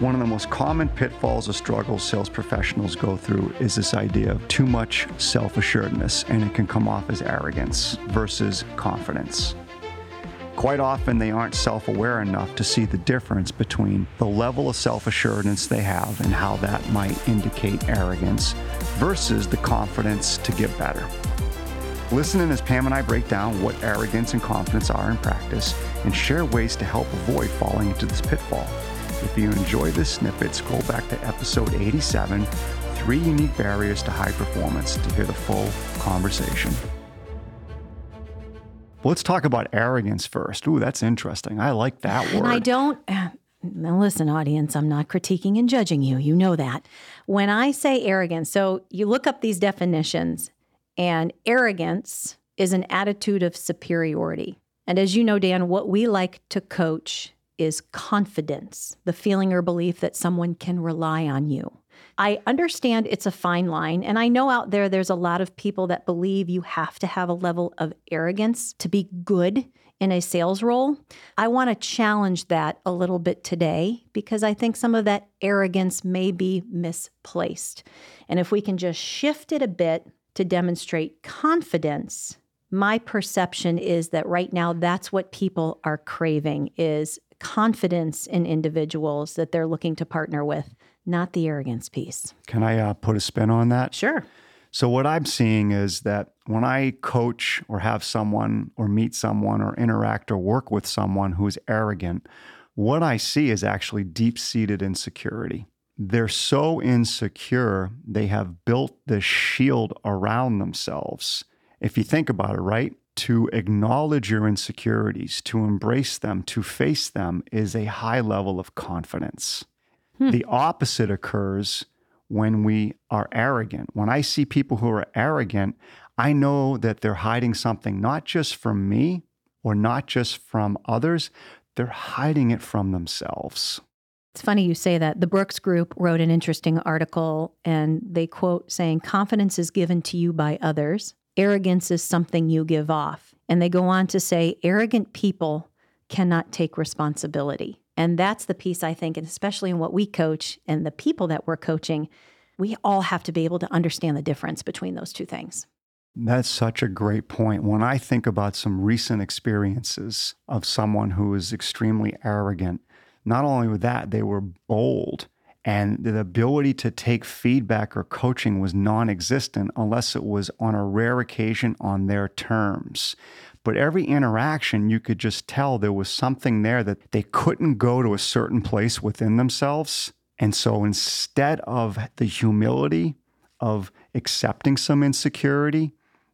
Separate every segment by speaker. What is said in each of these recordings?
Speaker 1: One of the most common pitfalls or struggles sales professionals go through is this idea of too much self assuredness, and it can come off as arrogance versus confidence. Quite often, they aren't self aware enough to see the difference between the level of self assuredness they have and how that might indicate arrogance versus the confidence to get better. Listen as Pam and I break down what arrogance and confidence are in practice and share ways to help avoid falling into this pitfall. If you enjoy this snippet, scroll back to episode 87 Three Unique Barriers to High Performance to hear the full conversation. Let's talk about arrogance first. Ooh, that's interesting. I like that word.
Speaker 2: And I don't. Uh, now, listen, audience, I'm not critiquing and judging you. You know that. When I say arrogance, so you look up these definitions, and arrogance is an attitude of superiority. And as you know, Dan, what we like to coach is confidence, the feeling or belief that someone can rely on you. I understand it's a fine line, and I know out there there's a lot of people that believe you have to have a level of arrogance to be good in a sales role. I want to challenge that a little bit today because I think some of that arrogance may be misplaced. And if we can just shift it a bit to demonstrate confidence, my perception is that right now that's what people are craving is confidence in individuals that they're looking to partner with, not the arrogance piece.
Speaker 1: Can I uh, put a spin on that?
Speaker 2: Sure.
Speaker 1: So, what I'm seeing is that when I coach or have someone or meet someone or interact or work with someone who's arrogant, what I see is actually deep seated insecurity. They're so insecure, they have built this shield around themselves. If you think about it, right? To acknowledge your insecurities, to embrace them, to face them is a high level of confidence. Hmm. The opposite occurs when we are arrogant. When I see people who are arrogant, I know that they're hiding something not just from me or not just from others, they're hiding it from themselves.
Speaker 2: It's funny you say that. The Brooks Group wrote an interesting article and they quote saying, Confidence is given to you by others, arrogance is something you give off. And they go on to say, arrogant people cannot take responsibility. And that's the piece I think, and especially in what we coach and the people that we're coaching, we all have to be able to understand the difference between those two things.
Speaker 1: That's such a great point. When I think about some recent experiences of someone who is extremely arrogant, not only with that, they were bold and the ability to take feedback or coaching was non existent unless it was on a rare occasion on their terms. But every interaction, you could just tell there was something there that they couldn't go to a certain place within themselves. And so instead of the humility of accepting some insecurity,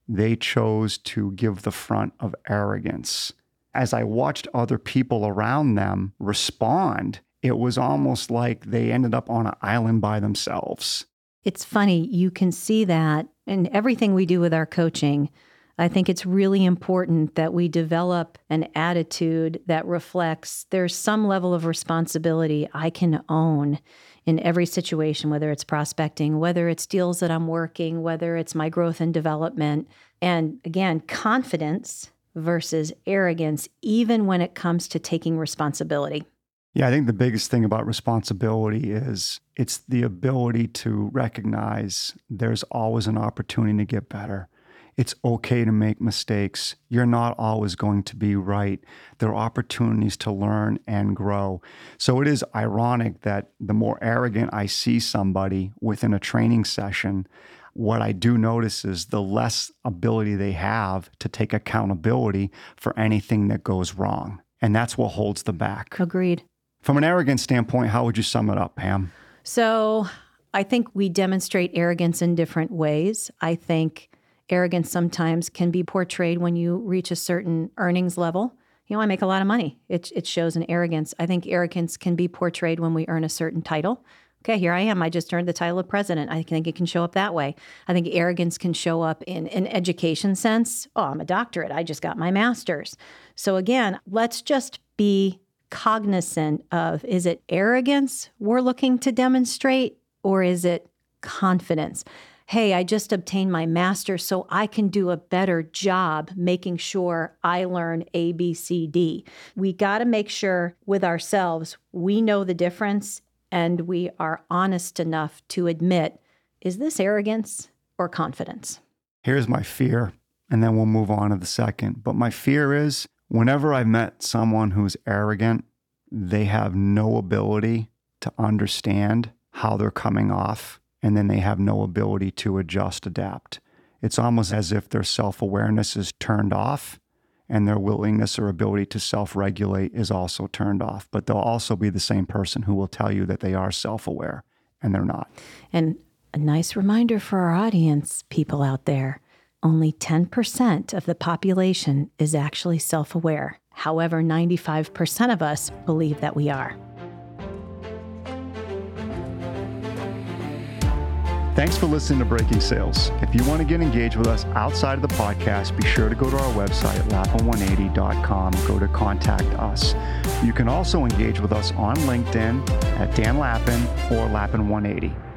Speaker 1: they chose to give the front of arrogance. As I watched other people around them respond, it was almost like they ended up on an island by themselves.
Speaker 2: It's funny, you can see that in everything we do with our coaching. I think it's really important that we develop an attitude that reflects there's some level of responsibility I can own in every situation, whether it's prospecting, whether it's deals that I'm working, whether it's my growth and development. And again, confidence versus arrogance, even when it comes to taking responsibility.
Speaker 1: Yeah, I think the biggest thing about responsibility is it's the ability to recognize there's always an opportunity to get better. It's okay to make mistakes. You're not always going to be right. There are opportunities to learn and grow. So it is ironic that the more arrogant I see somebody within a training session, what I do notice is the less ability they have to take accountability for anything that goes wrong. And that's what holds them back.
Speaker 2: Agreed.
Speaker 1: From an arrogance standpoint, how would you sum it up, Pam?
Speaker 2: So I think we demonstrate arrogance in different ways. I think arrogance sometimes can be portrayed when you reach a certain earnings level. You know, I make a lot of money. It, it shows an arrogance. I think arrogance can be portrayed when we earn a certain title. Okay, here I am. I just earned the title of president. I think it can show up that way. I think arrogance can show up in an education sense. Oh, I'm a doctorate. I just got my master's. So again, let's just be cognizant of is it arrogance we're looking to demonstrate or is it confidence? Hey, I just obtained my master so I can do a better job making sure I learn A, B, C, D. We got to make sure with ourselves we know the difference and we are honest enough to admit is this arrogance or confidence?
Speaker 1: Here's my fear, and then we'll move on to the second. But my fear is whenever I've met someone who's arrogant, they have no ability to understand how they're coming off, and then they have no ability to adjust, adapt. It's almost as if their self awareness is turned off and their willingness or ability to self regulate is also turned off. But they'll also be the same person who will tell you that they are self aware and they're not.
Speaker 2: And a nice reminder for our audience, people out there only 10% of the population is actually self aware. However, 95% of us believe that we are.
Speaker 1: Thanks for listening to Breaking Sales. If you want to get engaged with us outside of the podcast, be sure to go to our website at lappin180.com. Go to contact us. You can also engage with us on LinkedIn at Dan Lappin or Lappin180.